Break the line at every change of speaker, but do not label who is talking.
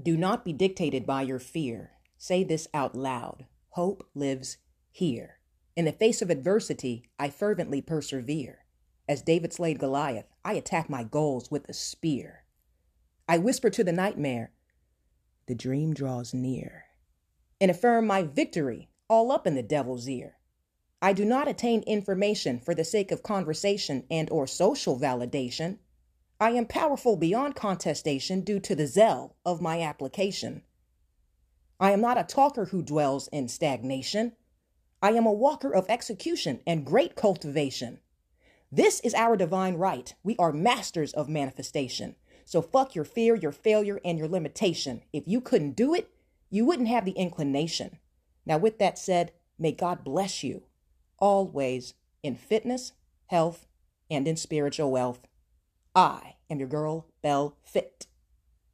Do not be dictated by your fear. Say this out loud Hope lives here. In the face of adversity, I fervently persevere. As David slayed Goliath, I attack my goals with a spear. I whisper to the nightmare, the dream draws near, and affirm my victory all up in the devil's ear. I do not attain information for the sake of conversation and or social validation. I am powerful beyond contestation due to the zeal of my application. I am not a talker who dwells in stagnation. I am a walker of execution and great cultivation. This is our divine right. We are masters of manifestation. So fuck your fear, your failure, and your limitation. If you couldn't do it, you wouldn't have the inclination. Now, with that said, may God bless you always in fitness, health, and in spiritual wealth. I am your girl, Belle Fit.